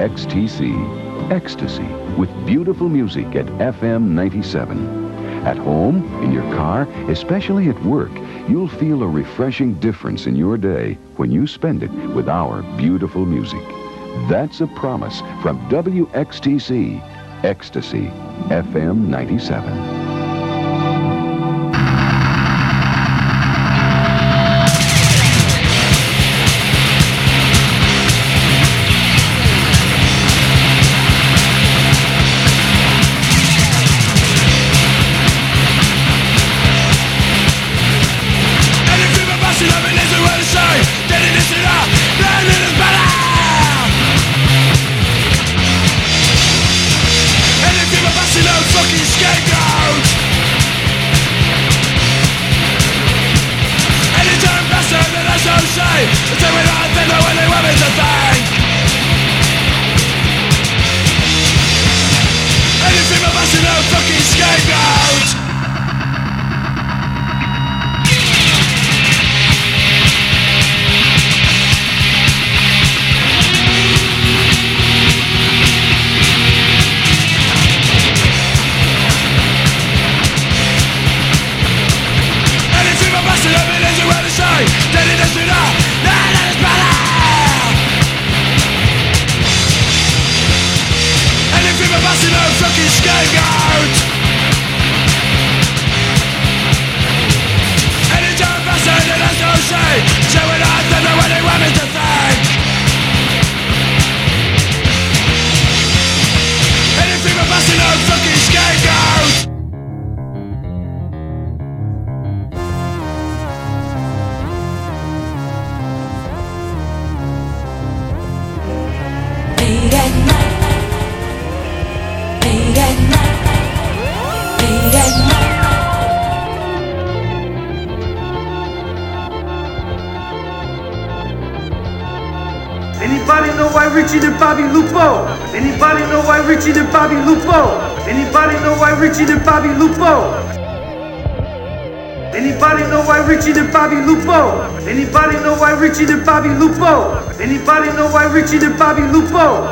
WXTC. Ecstasy with beautiful music at FM 97. At home, in your car, especially at work, you'll feel a refreshing difference in your day when you spend it with our beautiful music. That's a promise from WXTC. Ecstasy, FM 97. Richie than Bobby Lupo? Anybody know why Richie than Bobby Lupo? Anybody know why Richie than Bobby Lupo? Anybody know why Richie than Bobby Lupo? Anybody know why Richie than Bobby Lupo? Anybody know why Richie than Bobby Lupo?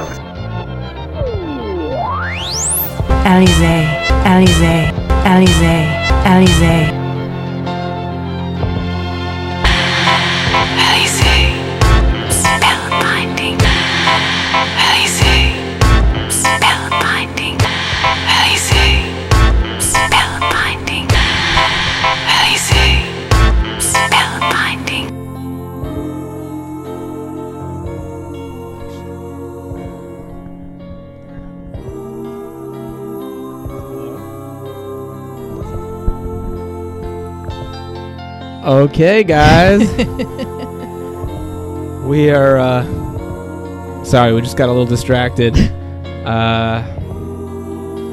Alizé, Alizé, Alizé, Alizé. Okay, guys. we are. Uh, sorry, we just got a little distracted. Uh,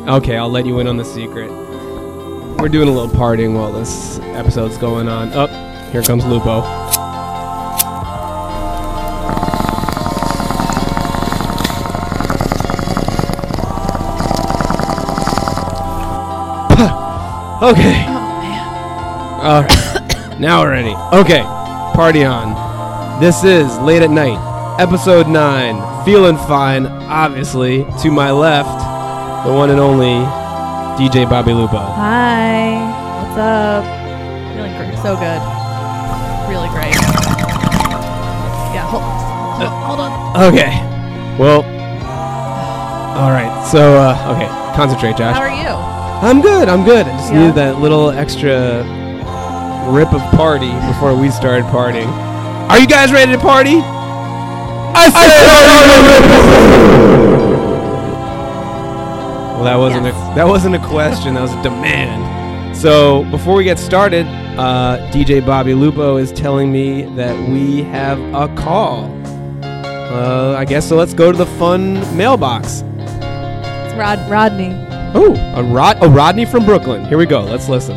okay, I'll let you in on the secret. We're doing a little partying while this episode's going on. Up, oh, here comes Lupo. okay. Oh man. All right. Now we're ready. Okay, party on. This is Late at Night, episode 9. Feeling fine, obviously. To my left, the one and only DJ Bobby Lupo. Hi. What's up? Feeling great. So good. Really great. Yeah, hold, hold, on, hold on. Okay. Well, all right. So, uh, okay, concentrate, Josh. How are you? I'm good. I'm good. I just Yeah. needed that little extra rip of party before we started partying. Are you guys ready to party? I said. Well, that wasn't Yes. a that wasn't a question. That was a demand. So before we get started, uh, DJ Bobby Lupo is telling me that we have a call. Uh, I guess so. Let's go to the fun mailbox. It's Rod Rodney. Oh, a Rod, a Rodney from Brooklyn. Here we go. Let's listen.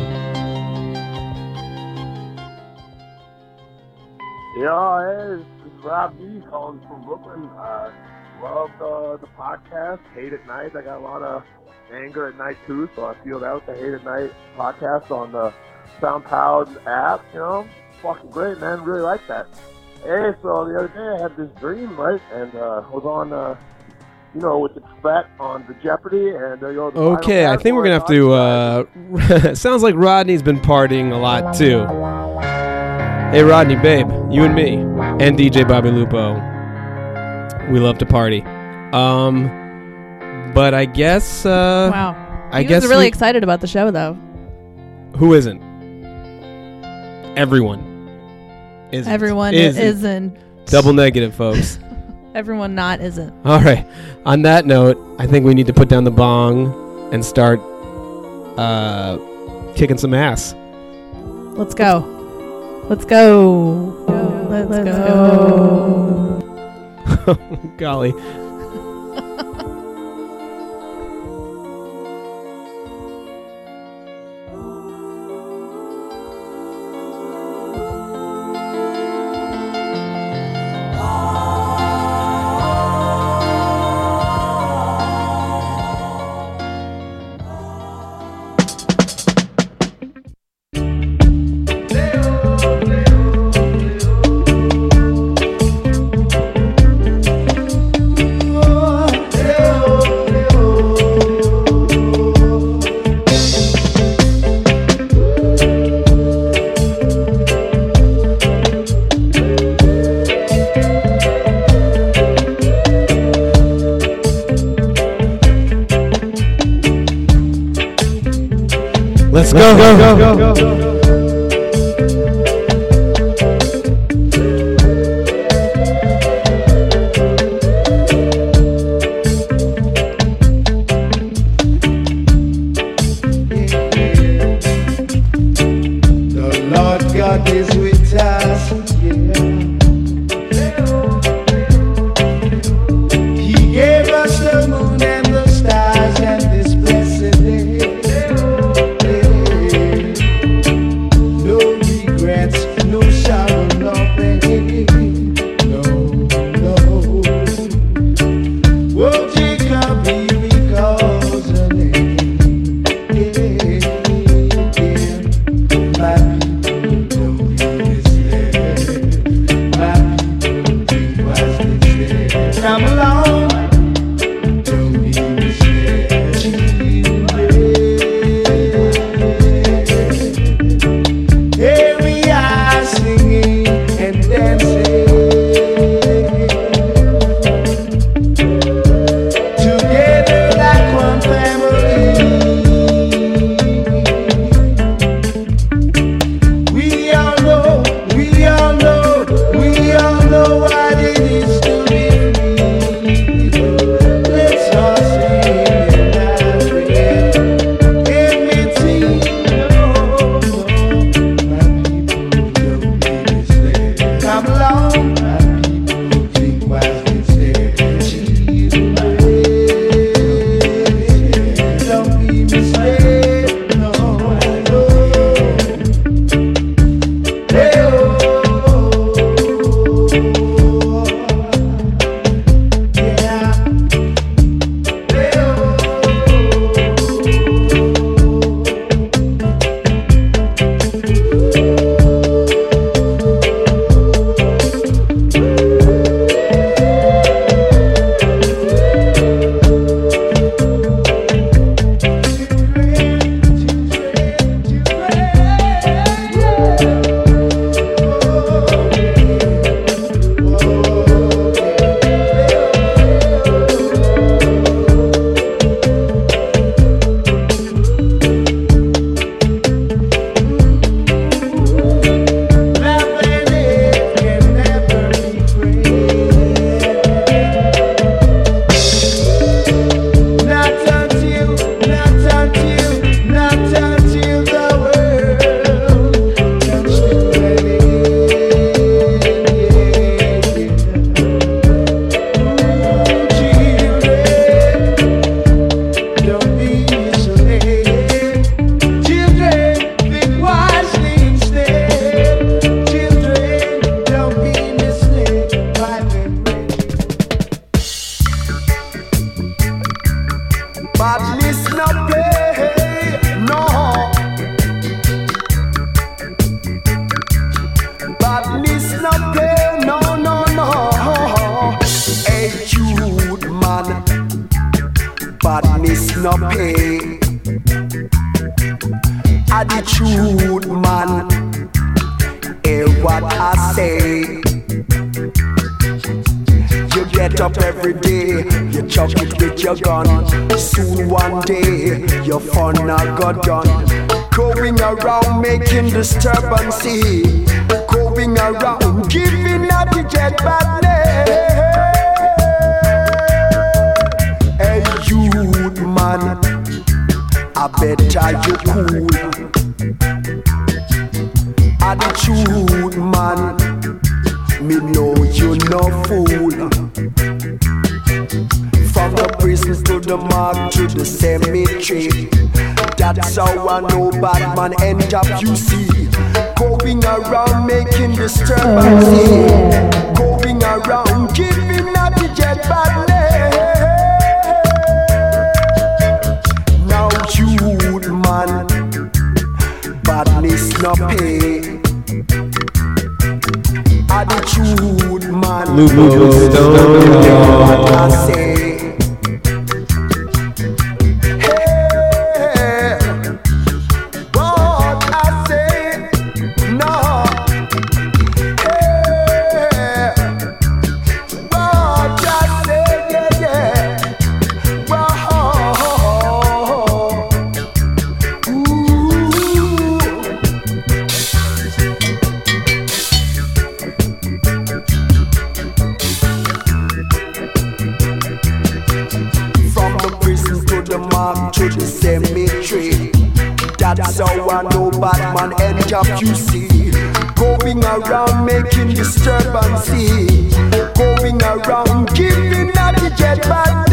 Yeah, hey, this is Rob B calling from Brooklyn. Uh, love the, the podcast, Hate at Night. I got a lot of anger at night too, so I feel out the Hate at Night podcast on the SoundCloud app. You know, fucking great, man. Really like that. Hey, so the other day I had this dream, right, and uh, was on uh, you know with the expect on the Jeopardy and uh, you know, the Okay, I think we're gonna have to. Uh, sounds like Rodney's been partying a lot too. Hey, Rodney, babe, you and me, and DJ Bobby Lupo, we love to party. Um, but I guess. Uh, wow. I he guess was really we- excited about the show, though. Who isn't? Everyone. Isn't. Everyone isn't. isn't. Double negative, folks. Everyone not isn't. All right. On that note, I think we need to put down the bong and start uh, kicking some ass. Let's go. Let's go. Let's, go. Golly. Badness no play, no. Badness no play, no, no, no. Hey, Jude, man. Badness no play. Attitude, man. Hear what I say. Get up every day, you chuck it with your gun. Soon one day, your fun not got done. Going around making disturbance, going around giving a the jet bad name. Hey, youth man, I better you cool. Attitude man, me know you no fool. The to the mark to the cemetery. That's how I know bad man end up, you see. Going around making disturbance. Going around giving a the jet bad. Now you man, badness no pay. Attitude man, Lupo Stone to the cemetery. That's how I know bad man end up, you see. Going around making disturbance. Going around giving a the jet bad.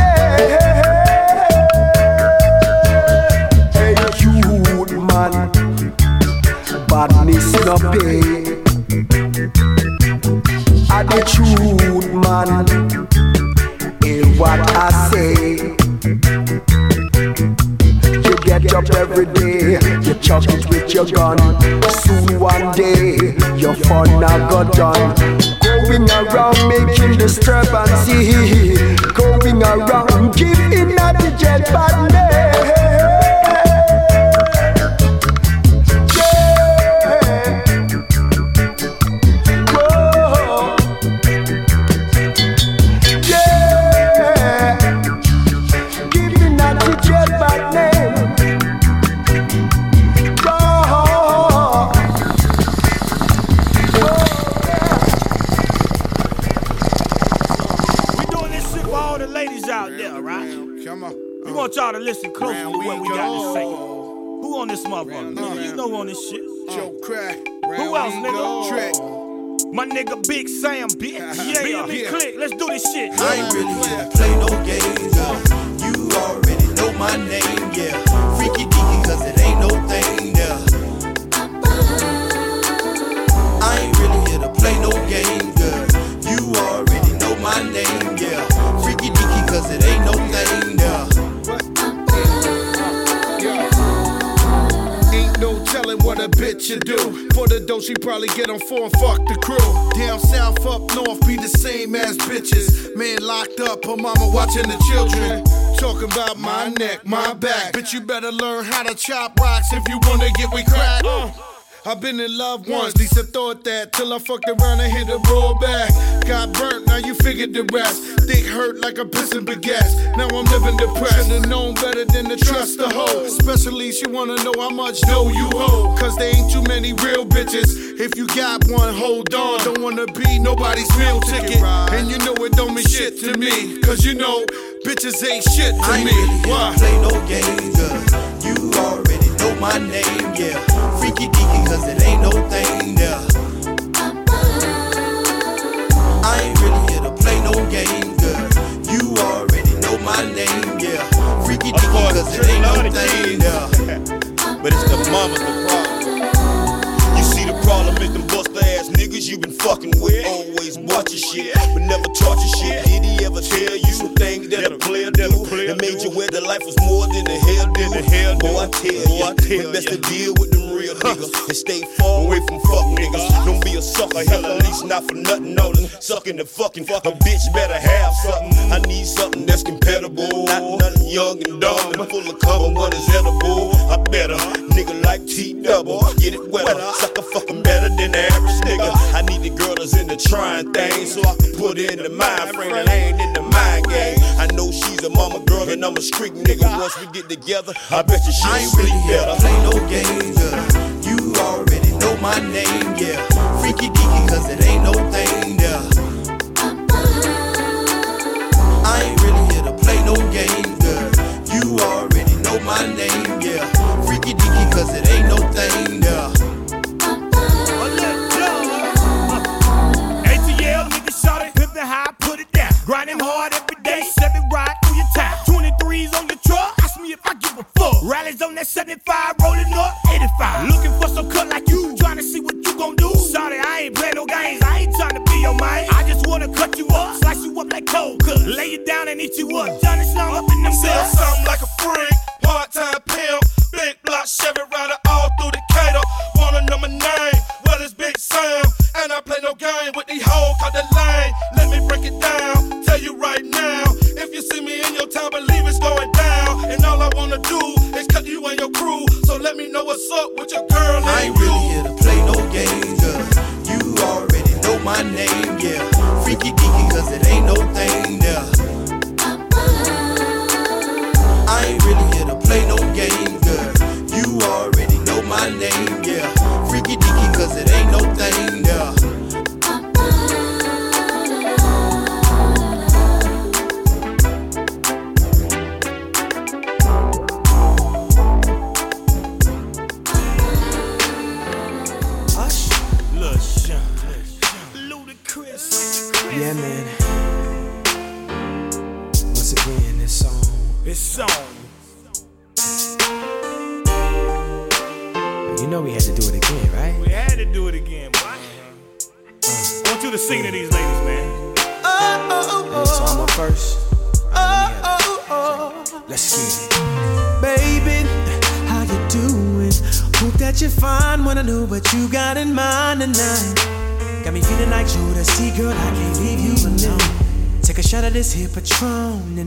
Hey, youth man, badness no pay. Attitude man. Hear what I say. Up every day, you chuck it with your gun. Soon one day, your fun now got done. Going around making disturbance, going around giving out the jet bad nigga Big Sam, bitch. Yeah, Yeah, click. Let's do this shit. I ain't really Man locked up, her mama watching the children. Talking about my neck, my back. Bitch, you better learn how to chop rocks if you wanna get with crack. Uh. I've been in love once, Lisa thought that till I fucked around and hit a raw back. Got burnt, now you figured the rest. Dick hurt like a piston baguette. Now I'm living depressed. Should've known better than to trust the hoe. Especially she wanna know how much dough you hold. Cause there ain't too many real bitches. If you got one, hold on. Don't wanna be nobody's meal ticket. And you know it don't mean shit to me. Cause you know bitches ain't shit to I ain't me. really Why? play no games, you already my name, yeah. Freaky deaky, cause it ain't no thing, yeah. I ain't really here to play no game, girl. You already know my name, yeah. Freaky deaky, cause it ain't no thing, yeah. but it's the mamas the problem. Niggas you been fucking with. Always watching shit, but never taught you shit. Did he ever tell you some things that a player do? That made you where the life was more than the hell did the do? Boy, I tell ya, it's best to deal with them real niggas and stay far away from fuck niggas. Don't be a sucker, hell at least not for nothing. No, sucking the fucking fuck. A bitch better have something. I need something that's compatible. Not nothing young and dumb and full of cover, but it's edible. I better, nigga like T double. Get it wetter, sucker fucking better than the average nigga. I need the girl that's in the trying thing so I can put it in the mind frame and I ain't in the mind game. I know she's a mama girl and I'm a street nigga. Once we get together, I bet you she'll I ain't sleep really here better. to play no games, girl. You already know my name, yeah. Freaky deaky, cause it ain't no thing, yeah. I ain't really here to play no games, girl. You already know my name, yeah. Freaky deaky, cause it ain't no thing, yeah.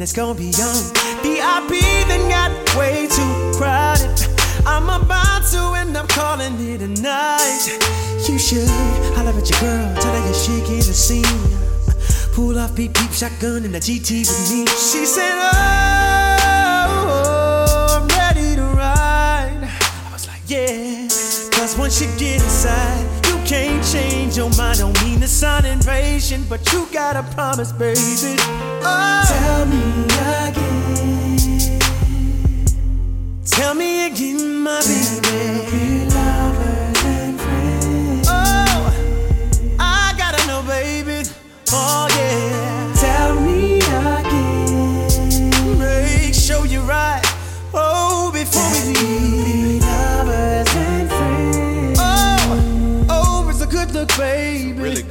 It's gonna be on. VIP then got way too crowded. I'm about to end up calling it a night. You should holler at your girl, tell her you're shaking the scene. Pull off beep beep shotgun in the GT with me. She said, Oh, I'm ready to ride. I was like, Yeah. Cause once you get inside, can't change your mind. Don't mean to sound impatient, but you gotta promise, baby. Oh, tell me again. Tell me again, my baby. Oh, I gotta know, baby. Oh yeah.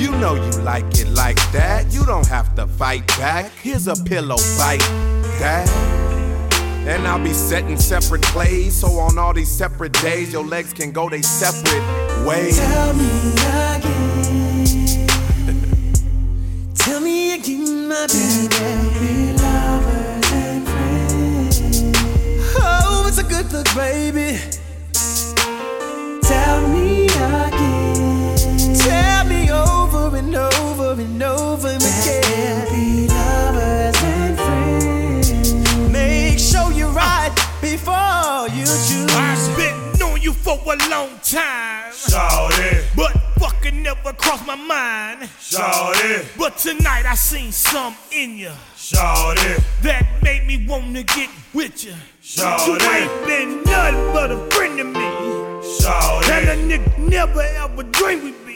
You know you like it like that. You don't have to fight back. Here's a pillow fight that. And I'll be setting separate plays. So on all these separate days, your legs can go they separate ways. Tell me again. Tell me again, my baby. lovers and friends. Oh, it's a good look, baby. Tell me over and over and over again. Be lovers and friends. Make sure you're right before you choose. I've been knowing you for a long time. Sorry. But fuck could never cross my mind. Shawty. But tonight I seen some in you. Shawty. That made me wanna get with you. Shawty. You ain't been nothing but a friend to me. Shawty. And a nigga never ever dreamed we'd be.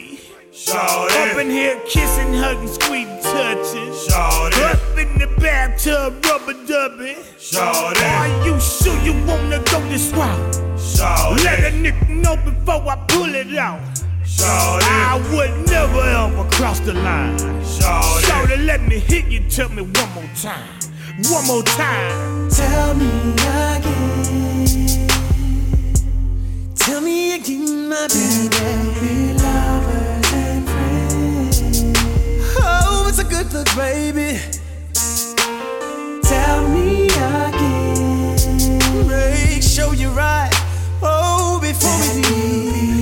Shawty. Up in here kissing, hugging, squeezing, touching. Shawty. Up in the bathtub, rubber dubbing. Shawty. Are you sure you wanna go this route? Shawty. Let a nigga know before I pull it out. Shawty. I would never ever cross the line. Shawty. Shawty, let me hit you. Tell me one more time. One more time. Tell me again. Tell me again, my baby. A good look, baby. Tell me again. Make sure you're right. Oh, before we leave.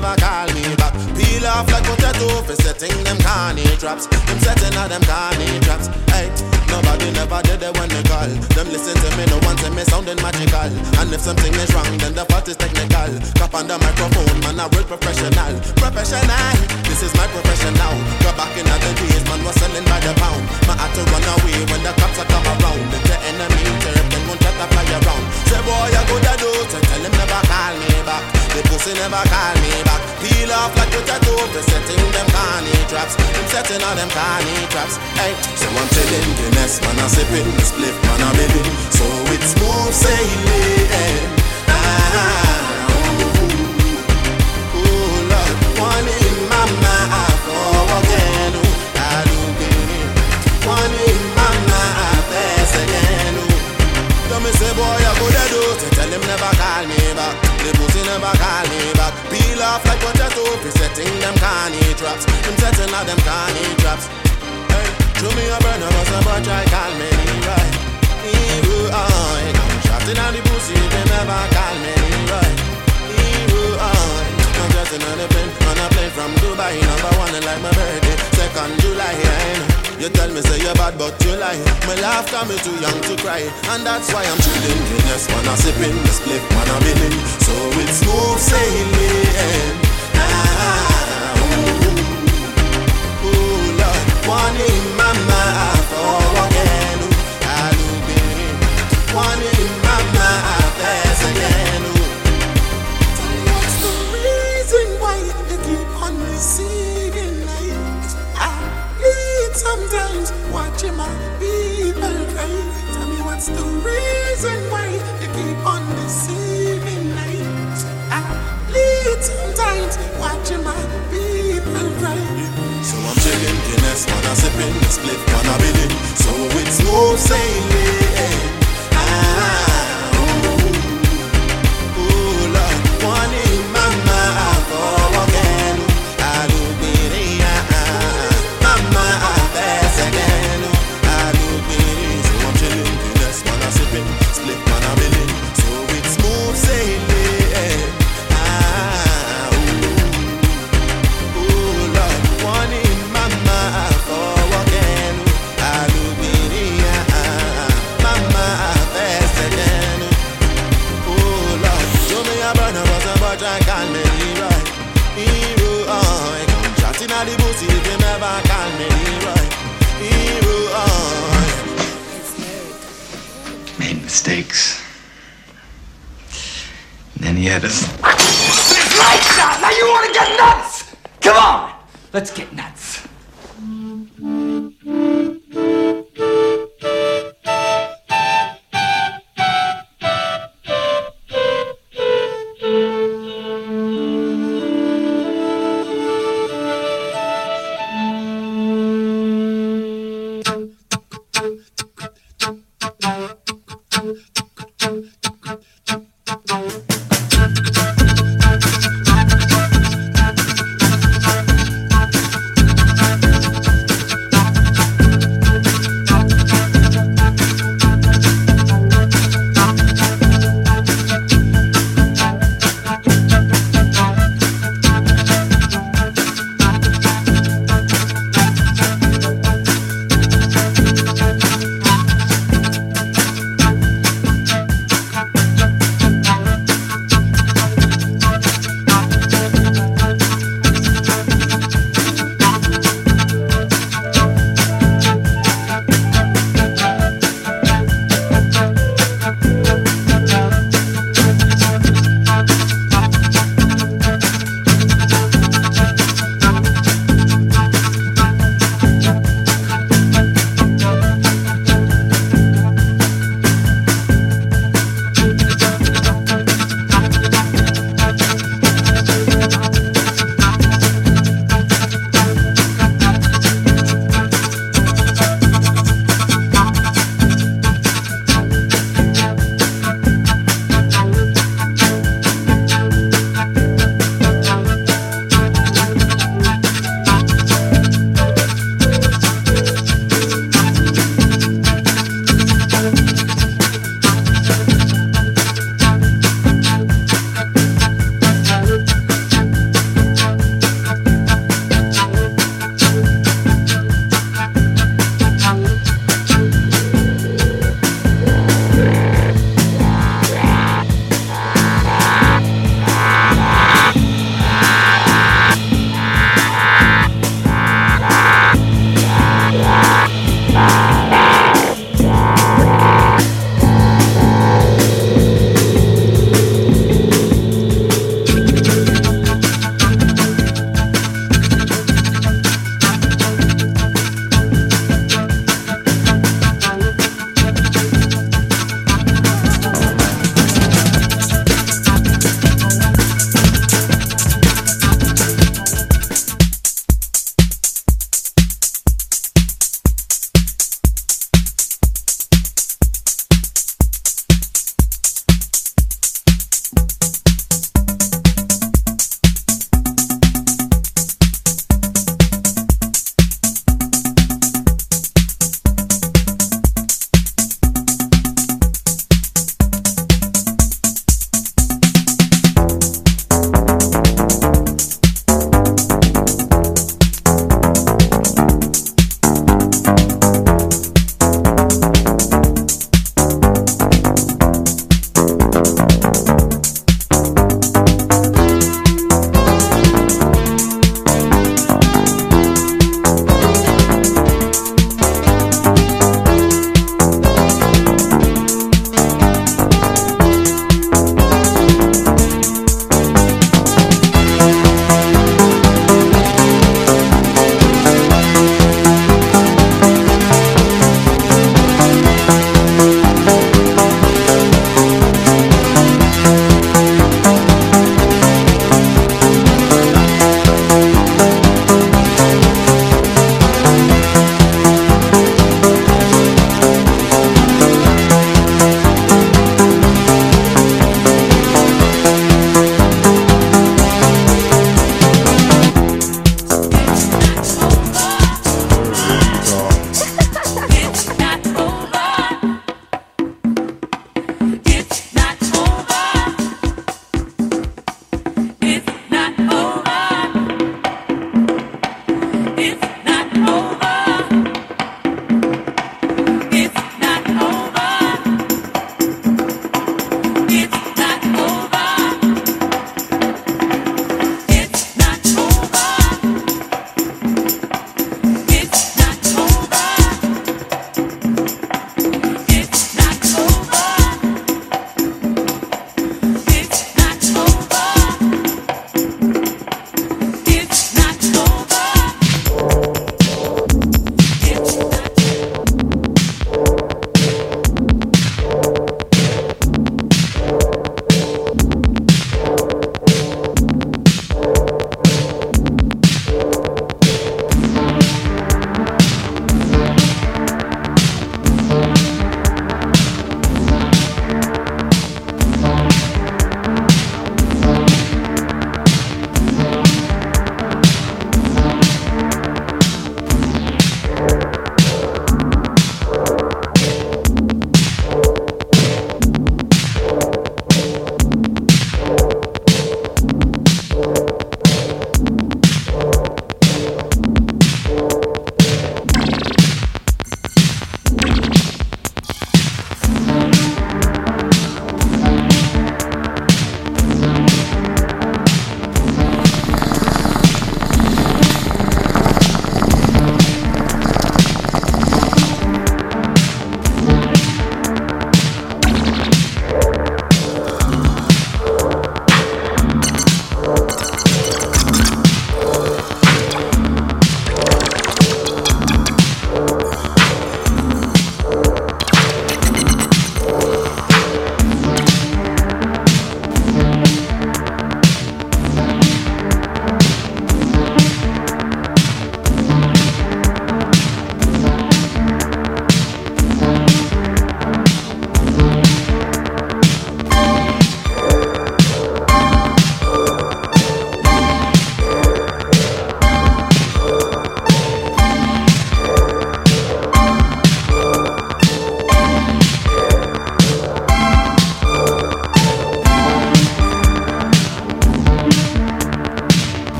Never call me back. Peel off like potato for setting them carny traps. Them setting all them carny traps. Hey, nobody never did it when they call. Them listen to me, no one tell me sounding magical. And if something is wrong, then the fault is technical. Cup on the microphone, man, I real professional. Professional, this is my professional. Go back in other days, man, was selling by the pound. Man, had to run away when the cops are come around. The enemy turf, to fly around. Say boy, I go the door to tell him never call me back. The pussy never call me back. Peel off like potato for setting them carny traps. Them setting all them carny traps. Hey, so I'm chilling Guinness, man, I sipping the spliff, And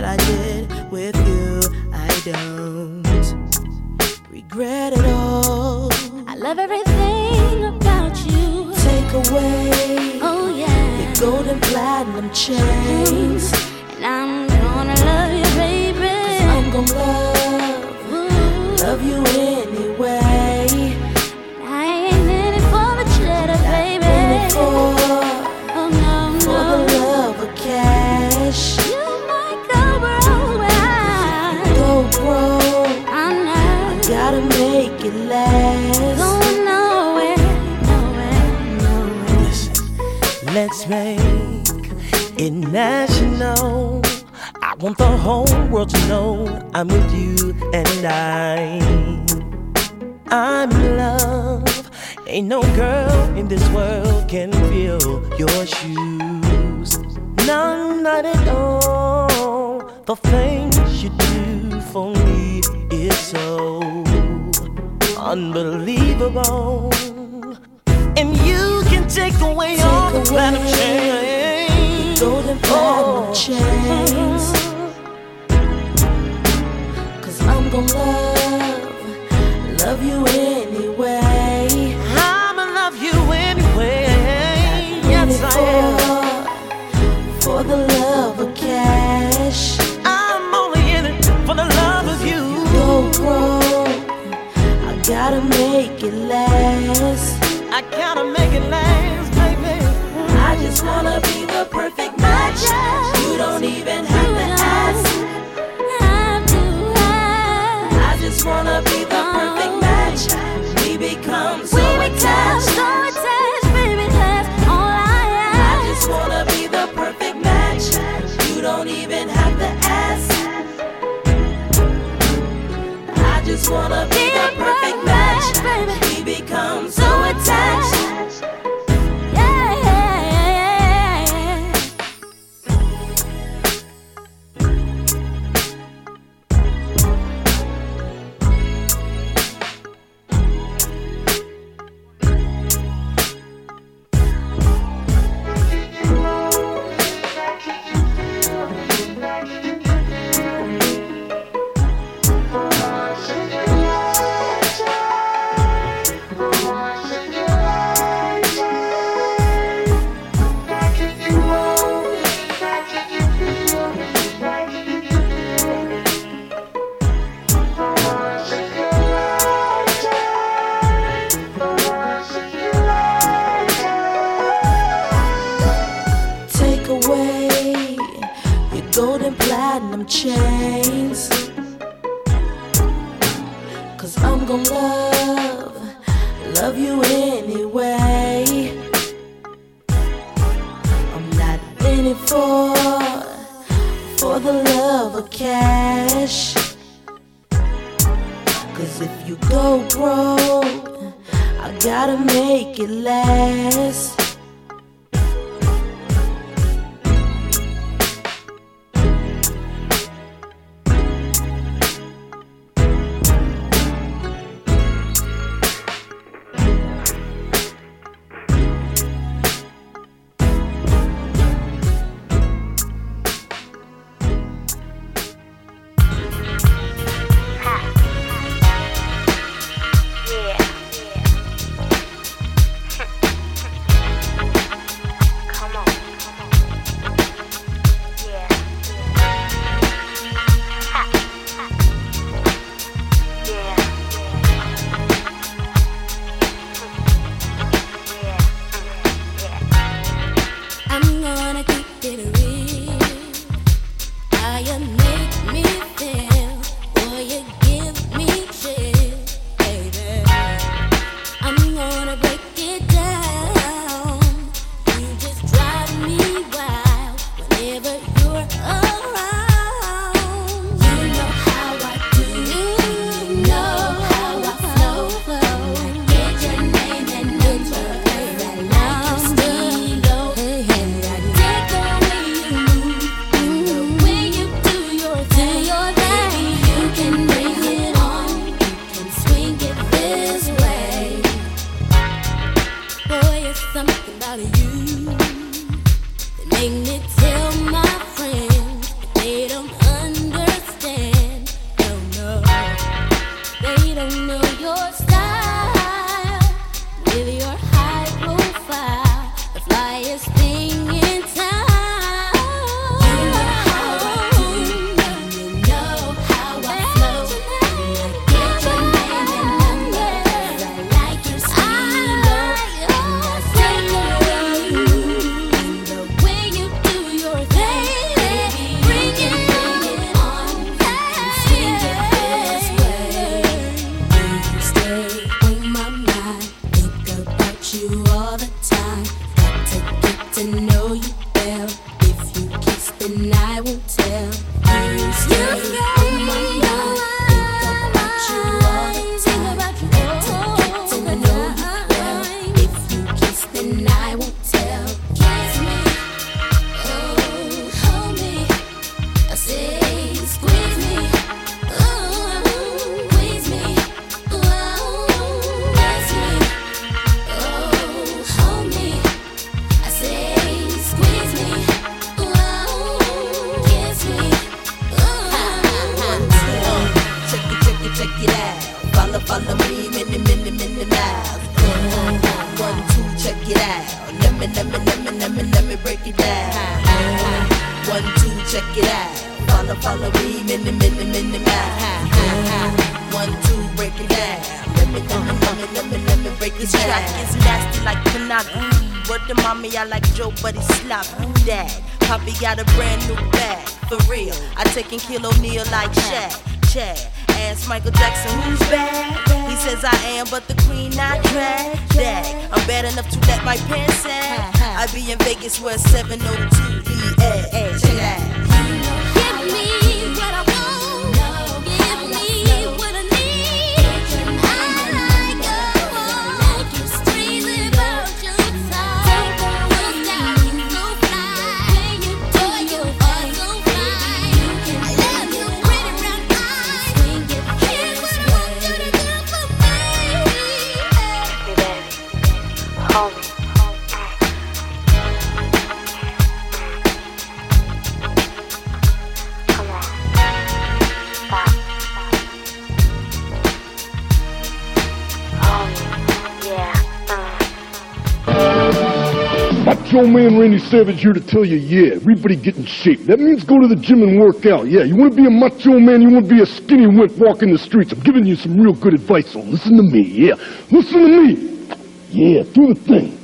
that I did with you, I don't regret it all. I love everything about you. Take away, oh yeah, your golden platinum chains. Mm-hmm. It national. I want the whole world to know I'm with you and I. I'm in love. Ain't no girl in this world can fill your shoes. None, not at all. The things you do for me is so unbelievable. And you can take away Take all the away. Golden platinum chains. Cause I'm gonna love, love you anyway. I'ma love you anyway. Yes, I am. For the love of cash. I'm only in it for the love of you. you Go broke, I gotta make it last. I gotta make it last, just wanna be the perfect match. You don't even have to ask. I just wanna be the perfect match. We become so attached. So attached, baby, all I am. I just wanna be the perfect match. You don't even have to ask. I just wanna be the perfect match. We become so attached. Savage here to tell you, yeah, everybody get in shape. That means go to the gym and work out. Yeah, you want to be a macho man, you want to be a skinny wimp walking the streets. I'm giving you some real good advice, so listen to me, yeah. Listen to me. Yeah, do the thing.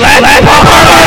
Let's, Let's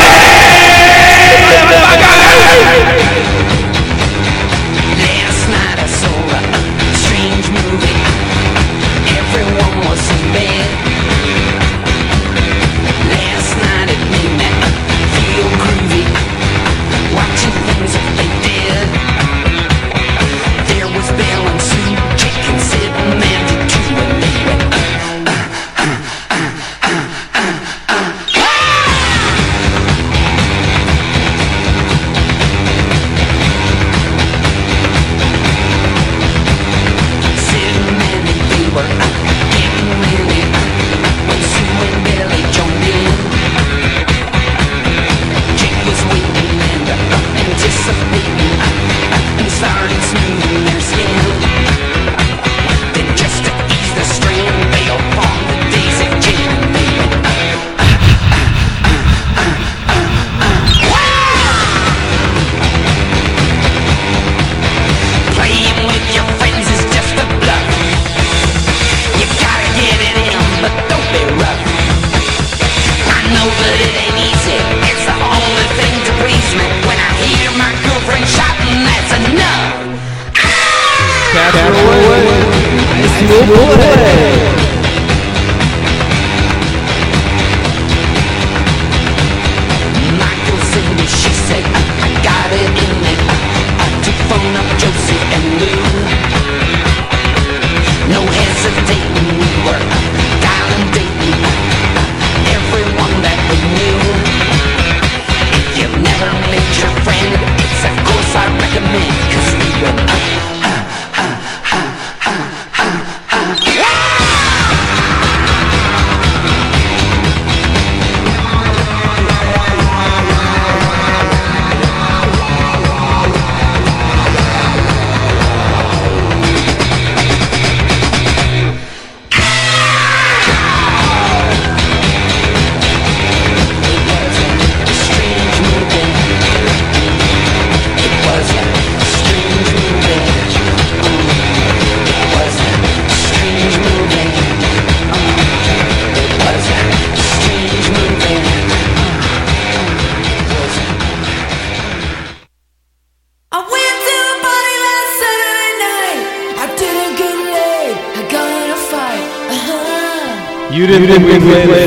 with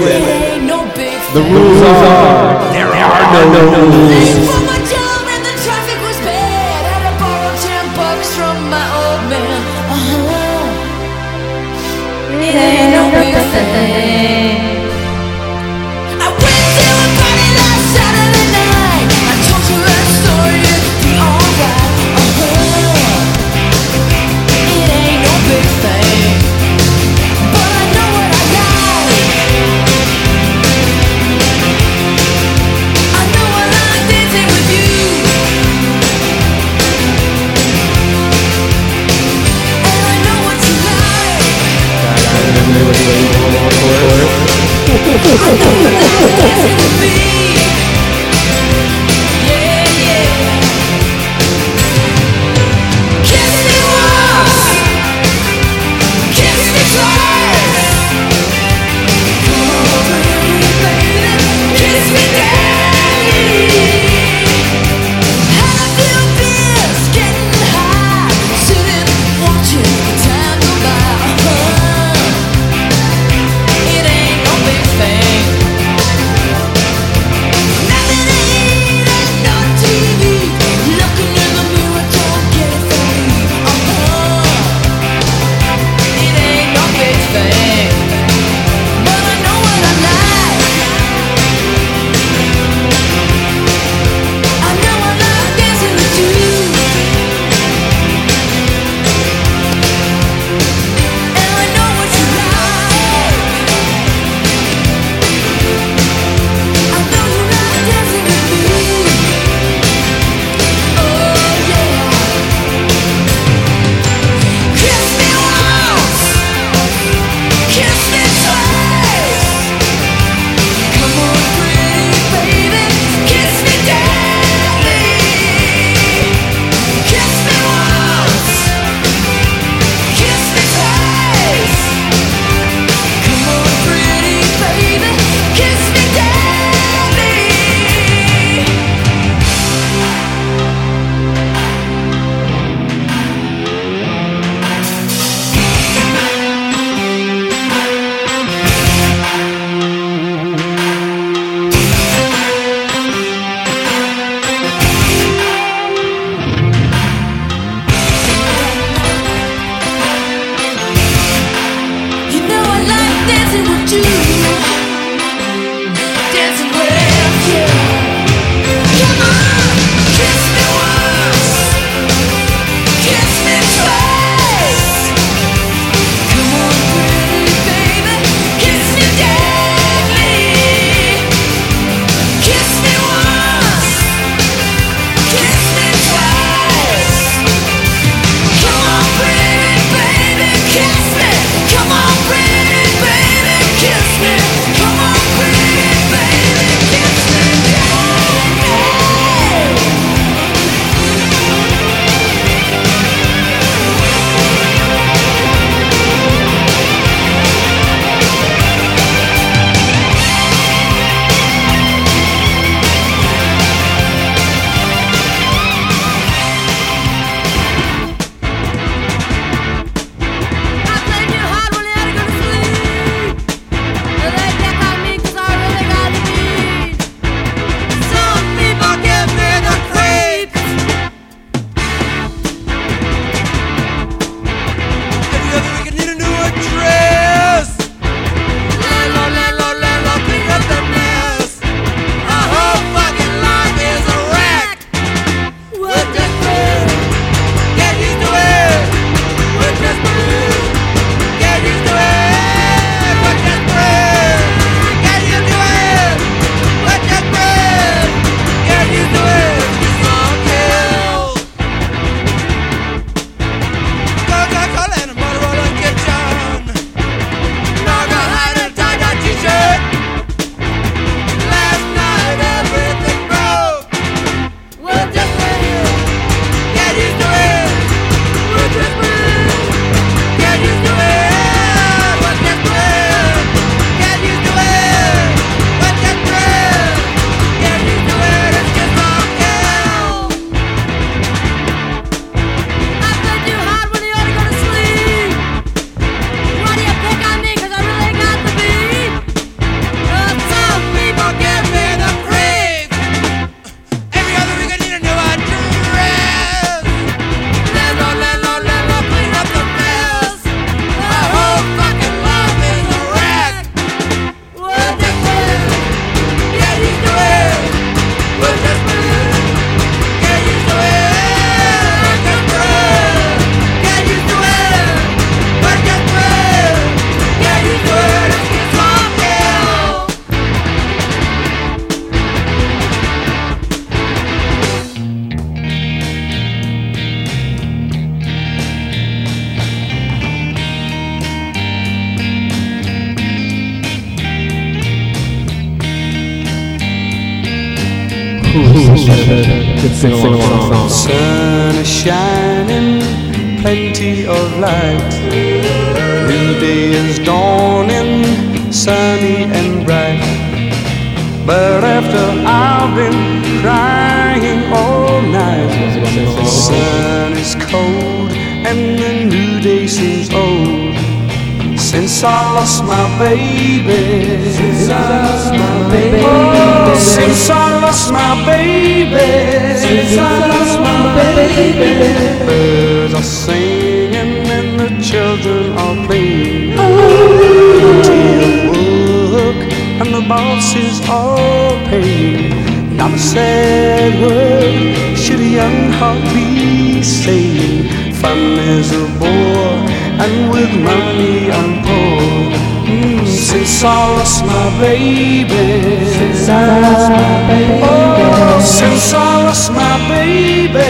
baby, since I lost my baby, oh, since I lost my baby,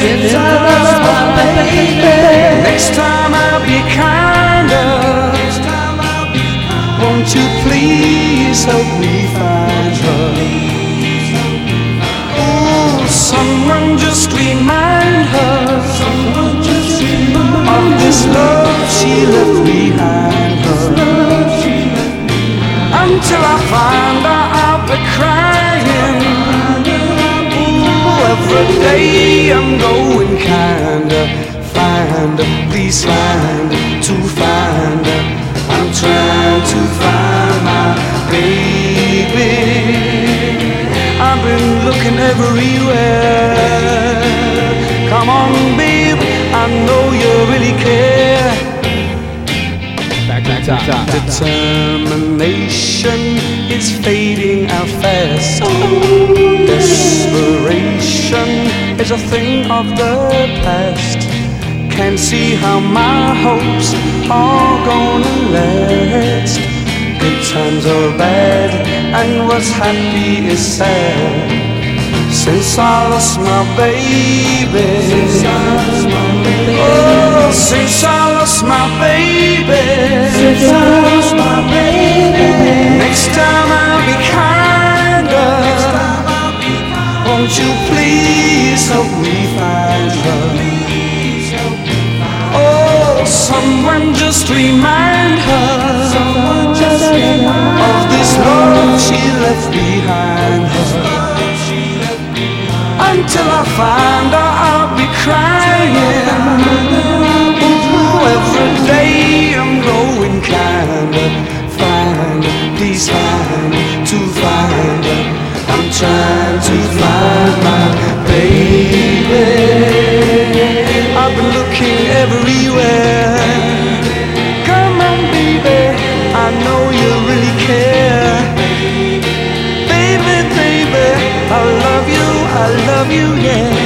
since I lost my baby. Next time I'll be kinder. Next time I'll be kinder. Won't you please help me I'm going kinda find please find to find. I'm trying to find my baby. I've been looking everywhere. Come on, babe, I know you really care. Back to the top. Determination is fading out fast. Desperation is a thing of the past. Can't see how my hopes are gonna last. Good times are bad, and what's happy is sad. Since I lost my baby, since I lost my baby, oh, since I lost my baby, since I lost my baby. Next time I'll be kinder. Won't you please help me find her? Oh, someone just remind her of this love she left behind her. Until I find her, I'll be crying. Ooh, every day I'm going kinda find please find to find her. Trying to find my baby. I've been looking everywhere. Come on, baby, I know you really care. Baby, baby, I love you, I love you, yeah.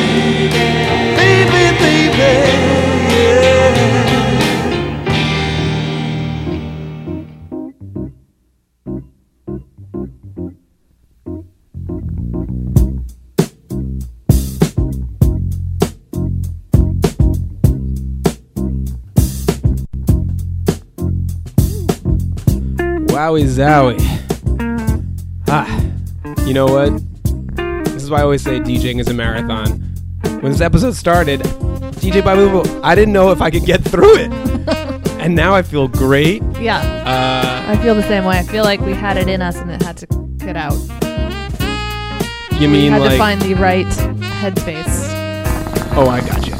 Zowie. Ah, you know what? This is why I always say DJing is a marathon. When this episode started, DJ Babu, I didn't know if I could get through it. and now I feel great. Yeah. Uh, I feel the same way. I feel like we had it in us and it had to get out. you we mean had like. to find the right headspace. oh, I got you.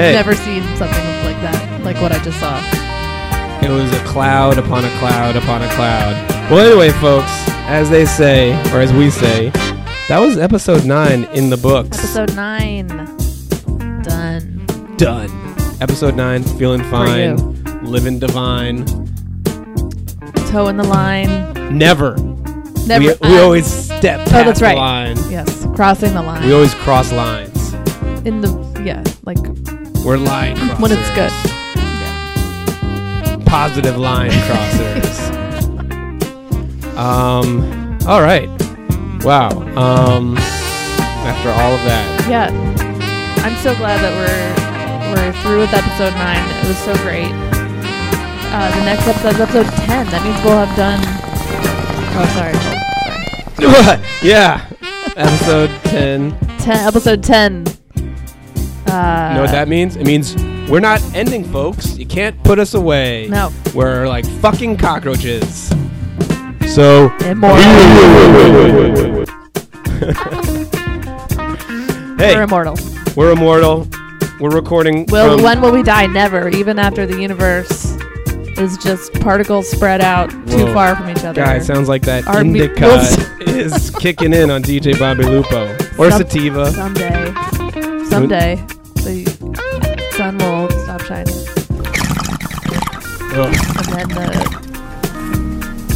Hey. Never seen something like that, like what I just saw. It was a cloud upon a cloud upon a cloud. Well, anyway, folks, as they say, or as we say, that was episode nine in the books. Episode nine. Done. Done. Episode nine, feeling fine, living divine. Toe in the line. Never. Never. We, we always step oh, past Oh, that's right. the line. Yes, crossing the line. We always cross lines. in the yeah, like We're line crossers. when it's good. Yeah. Positive line crossers. um. All right. Wow. Um. After all of that, Yeah, I'm so glad that we're we're through with episode nine. It was so great. uh, the next episode is episode 10. That means we'll have done. Oh, sorry. yeah. Episode 10. 10, episode 10. You know what that means? It means we're not ending, folks. You can't put us away. No. We're like fucking cockroaches. So. hey. We're immortal. We're immortal. We're recording. Will from- when will we die? Never. Even after the universe is just particles spread out too Whoa. far from each other. Guys, sounds like that Our indica is kicking in on DJ Bobby Lupo or Some- sativa. Someday. Someday. Sun will stop shining. Ugh. And then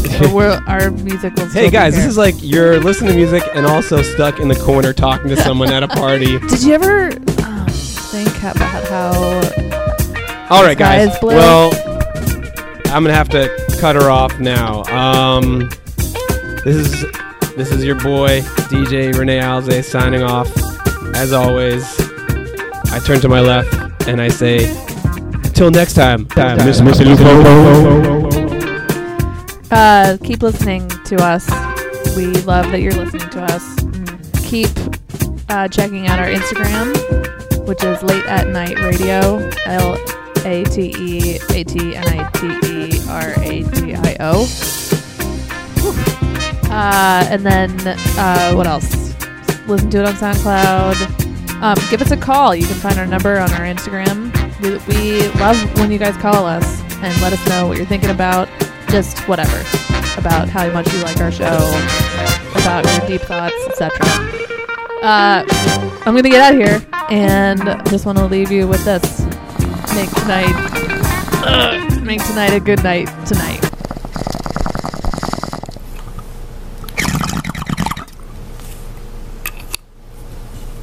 the, the world, our music will still Hey be guys, this here. is like you're listening to music and also stuck in the corner talking to someone at a party. Did you ever um, think about how All right, sky guys. is blue? Well, I'm gonna have to cut her off now. Um, this is this is your boy DJ Renee Alze signing off. As always, I turn to my left and I say, "Till next time, time, Miss Missy Uh, keep listening to us. We love that you're listening to us. Keep uh, checking out our Instagram, which is late at night radio. L A T E A T N I T E R A D I O. Uh, and then uh, what else? Listen to it on SoundCloud. Um, give us a call. You can find our number on our Instagram. We, we love when you guys call us and let us know what you're thinking about. Just whatever about how much you like our show, about your deep thoughts, etc. Uh, I'm gonna get out of here and just want to leave you with this. Make tonight, uh, make tonight a good night tonight.